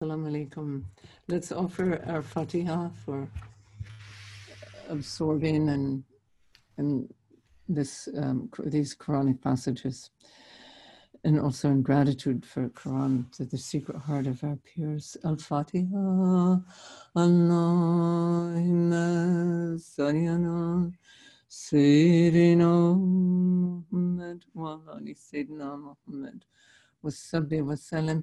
Assalamu alaikum. Let's offer our Fatiha for absorbing and and this um, these Quranic passages, and also in gratitude for Quran to the secret heart of our peers. Al Fatiha. Allahumma salli ala Sayyidina Muhammad wa ali Sayyidina Muhammad wa sallam.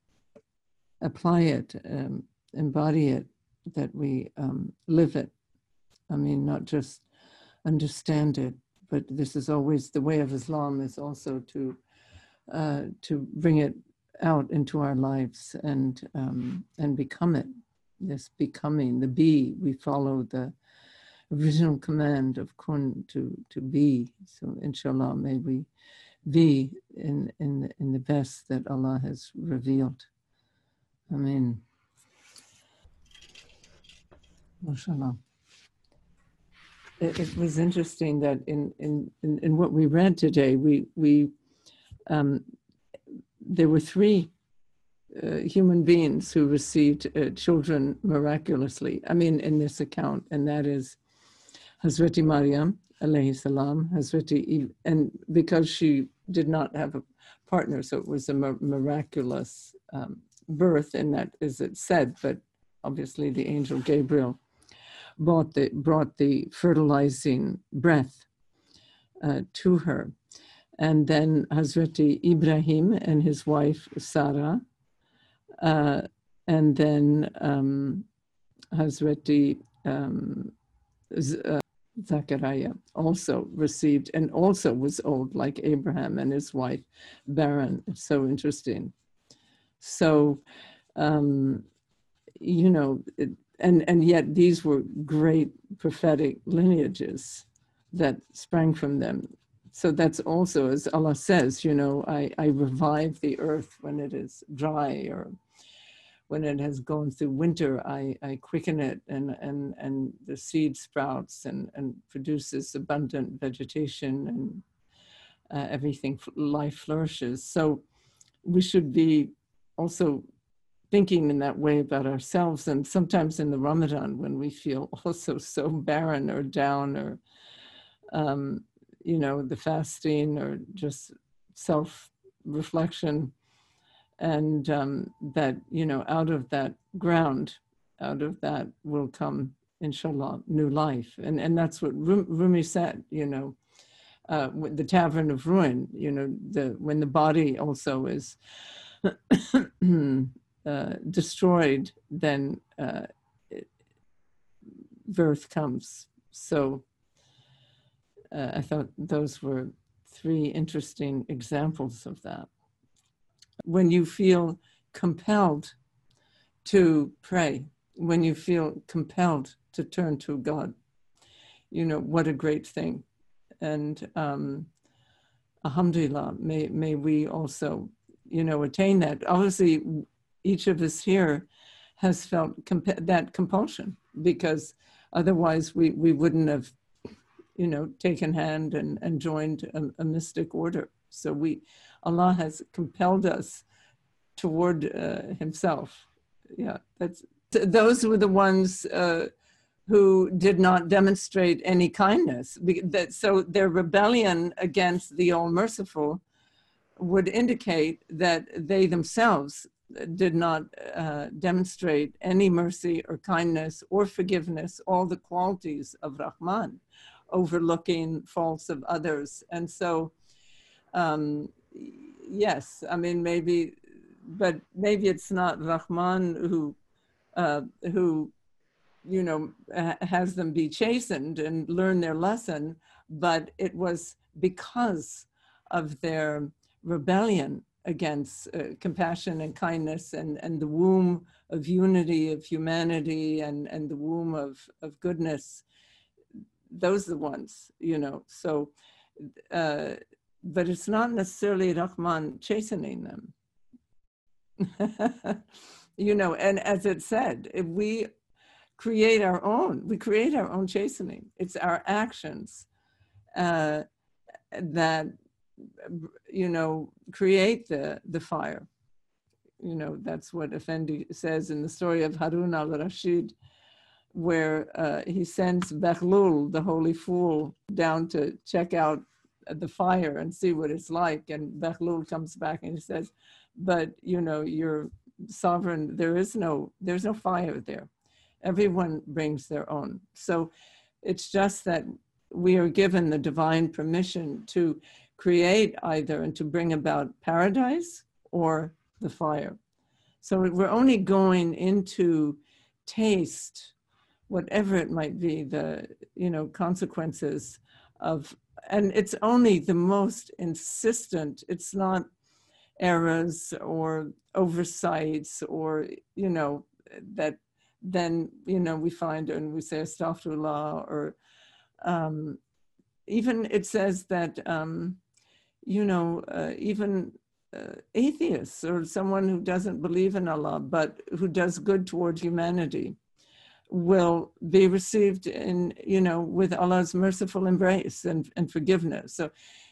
apply it, um, embody it, that we um, live it. I mean, not just understand it, but this is always the way of Islam is also to uh, to bring it out into our lives and um, and become it. This becoming the be. We follow the original command of kun to to be. So, inshallah, may we be in in in the best that Allah has revealed. Amen. MashaAllah. It, it, was interesting that in, in, in, in, what we read today, we, we um, there were three uh, human beings who received uh, children miraculously. I mean, in this account, and that is Hazreti Maryam, alayhi salam, Hazreti, and because she did not have a partner, so it was a miraculous um, birth, and that is it said, but obviously the angel Gabriel brought the, brought the fertilizing breath uh, to her. And then Hazreti Ibrahim and his wife Sarah, uh, and then um, Hazreti um, uh, Zachariah also received and also was old like Abraham and his wife barren. It's so interesting. So, um, you know, and, and yet these were great prophetic lineages that sprang from them. So that's also, as Allah says, you know, I, I revive the earth when it is dry or when it has gone through winter, I, I quicken it and, and, and the seed sprouts and, and produces abundant vegetation and uh, everything, life flourishes. So we should be also thinking in that way about ourselves. And sometimes in the Ramadan, when we feel also so barren or down or, um, you know, the fasting or just self reflection, and um, that, you know, out of that ground, out of that will come, inshallah, new life. And, and that's what Rumi said, you know. Uh, the tavern of ruin, you know, the when the body also is uh, destroyed, then uh, birth comes. So uh, I thought those were three interesting examples of that. When you feel compelled to pray, when you feel compelled to turn to God, you know, what a great thing. And um, Alhamdulillah, may, may we also you know, attain that. Obviously, each of us here has felt comp- that compulsion because otherwise we, we wouldn't have, you know, taken hand and, and joined a, a mystic order. So we, Allah has compelled us toward uh, Himself. Yeah, that's those were the ones uh, who did not demonstrate any kindness. That so their rebellion against the All Merciful would indicate that they themselves did not uh, demonstrate any mercy or kindness or forgiveness, all the qualities of Rahman, overlooking faults of others. And so, um, yes, I mean, maybe, but maybe it's not Rahman who, uh, who, you know, has them be chastened and learn their lesson, but it was because of their rebellion against uh, compassion and kindness and, and the womb of unity of humanity and, and the womb of, of goodness. Those are the ones, you know. So, uh, but it's not necessarily Rahman chastening them. you know, and as it said, we create our own, we create our own chastening. It's our actions uh, that you know, create the, the fire. You know, that's what Effendi says in the story of Harun al-Rashid, where uh, he sends Behlul, the holy fool, down to check out the fire and see what it's like. And Behlul comes back and he says, but you know, you're sovereign, there is no, there's no fire there. Everyone brings their own. So it's just that we are given the divine permission to create either and to bring about paradise or the fire. So we're only going into taste, whatever it might be, the you know consequences of, and it's only the most insistent. It's not errors or oversights or you know that then you know we find and we say astaghfirullah or um, even it says that um, you know, uh, even uh, atheists or someone who doesn't believe in Allah, but who does good toward humanity will be received in, you know, with Allah's merciful embrace and, and forgiveness. So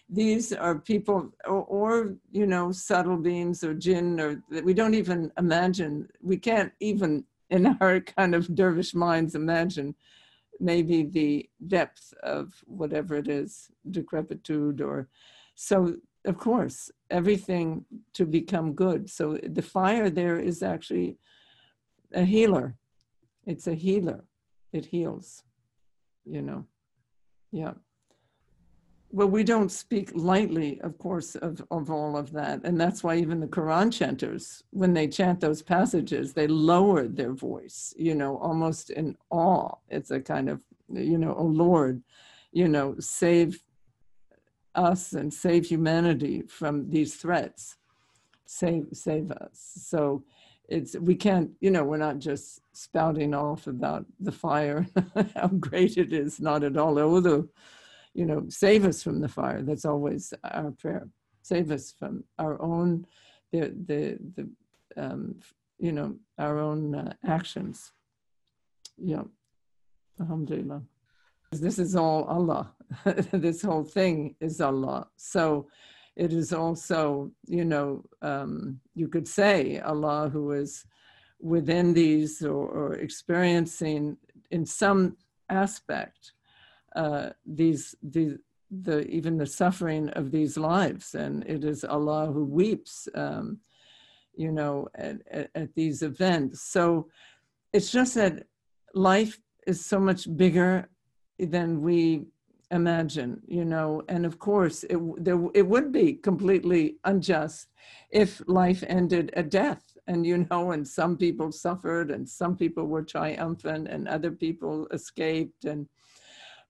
these are people, or, or, you know, subtle beings or jinn, or that we don't even imagine, we can't even in our kind of dervish minds imagine maybe the depth of whatever it is, decrepitude or so of course, everything to become good. So the fire there is actually a healer. It's a healer. It heals, you know. Yeah. Well, we don't speak lightly, of course, of, of all of that. And that's why even the Quran chanters, when they chant those passages, they lower their voice, you know, almost in awe. It's a kind of, you know, oh Lord, you know, save us and save humanity from these threats. Save, save us. So it's, we can't, you know, we're not just spouting off about the fire, how great it is, not at all. Although, you know, save us from the fire. That's always our prayer. Save us from our own, the, the, the um, you know, our own uh, actions. Yeah. Alhamdulillah. This is all Allah. this whole thing is Allah. So it is also, you know, um, you could say Allah who is within these or, or experiencing in some aspect uh, these, the even the suffering of these lives, and it is Allah who weeps, um, you know, at, at, at these events. So it's just that life is so much bigger than we imagine, you know, and of course it, there, it would be completely unjust if life ended at death. And, you know, and some people suffered and some people were triumphant and other people escaped. And,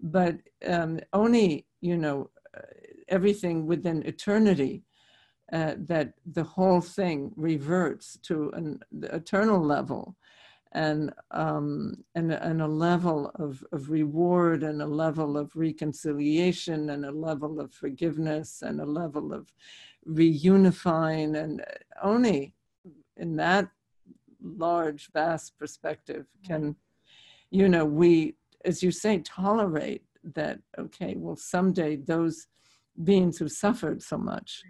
but um, only, you know, everything within eternity uh, that the whole thing reverts to an eternal level and um, and, and a level of, of reward and a level of reconciliation and a level of forgiveness and a level of reunifying. And only in that large vast perspective can you know we as you say tolerate that okay well someday those beings who suffered so much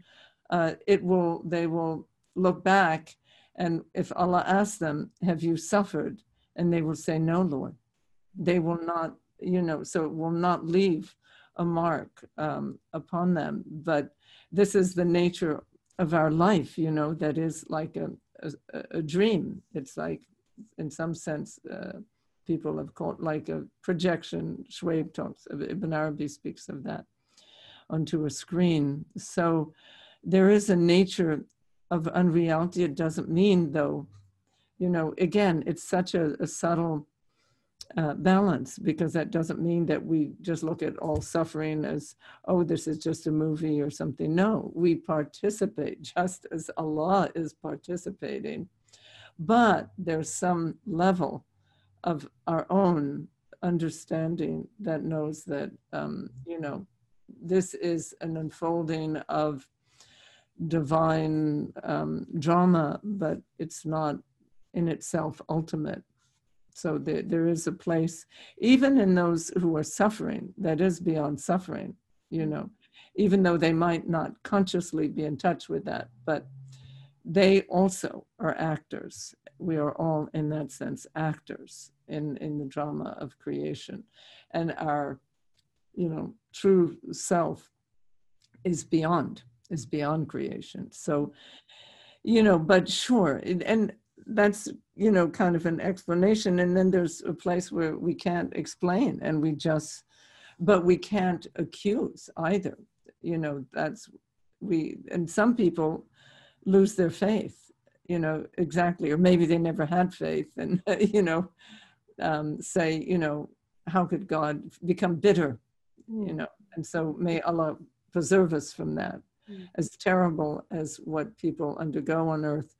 uh, it will they will look back and if Allah asks them, Have you suffered? And they will say, No, Lord. They will not, you know, so it will not leave a mark um, upon them. But this is the nature of our life, you know, that is like a, a, a dream. It's like, in some sense, uh, people have called like a projection. Schweib talks, Ibn Arabi speaks of that onto a screen. So there is a nature of unreality. It doesn't mean, though, you know, again, it's such a, a subtle uh, balance because that doesn't mean that we just look at all suffering as, oh, this is just a movie or something. No, we participate just as Allah is participating. But there's some level of our own understanding that knows that, um, you know, this is an unfolding of divine um, drama, but it's not in itself ultimate. So there, there is a place, even in those who are suffering, that is beyond suffering, you know, even though they might not consciously be in touch with that, but they also are actors. We are all, in that sense, actors in, in the drama of creation. And our, you know, true self is beyond, is beyond creation. So, you know, but sure, and- and that's, you know, kind of an explanation. And then there's a place where we can't explain and we just, but we can't accuse either. You know, that's, we, and some people lose their faith, you know, exactly, or maybe they never had faith and, you know, um, say, you know, how could God become bitter, you know? And so may Allah preserve us from that. Mm. As terrible as what people undergo on earth,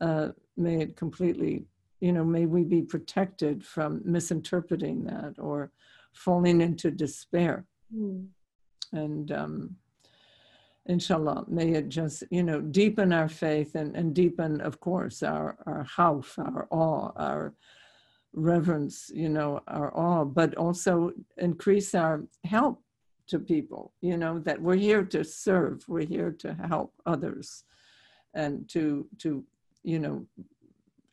uh, may it completely, you know, may we be protected from misinterpreting that or falling into despair. Mm. And um, inshallah, may it just, you know, deepen our faith and, and deepen, of course, our, our house, our awe, our reverence, you know, our awe, but also increase our help to people, you know, that we're here to serve, we're here to help others and to, to, you know,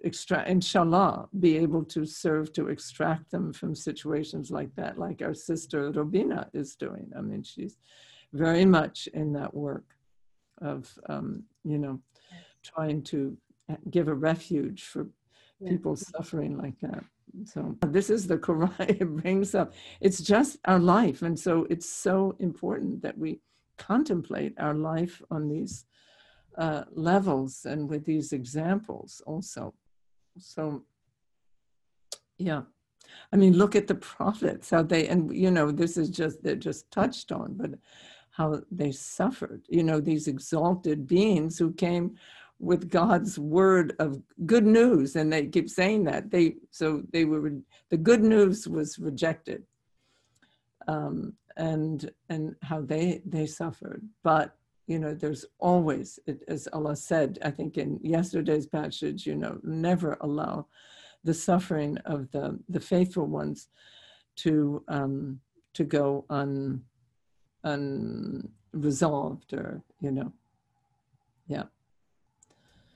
extract, inshallah, be able to serve to extract them from situations like that, like our sister Robina is doing. I mean, she's very much in that work of, um, you know, trying to give a refuge for Yeah. people suffering like that. So this is the Quran. It brings up, it's just our life. And so it's so important that we contemplate our life on these uh, levels and with these examples also. So, yeah. I mean, look at the prophets, how they, and you know, this is just, they're just touched on, but how they suffered, you know, these exalted beings who came with God's word of good news. And they keep saying that they, so they were, the good news was rejected. Um, and, and how they, they suffered. But, you know, there's always, it, as Allah said, I think in yesterday's passage, you know, never allow the suffering of the, the faithful ones to, um, to go un, unresolved or, you know, yeah.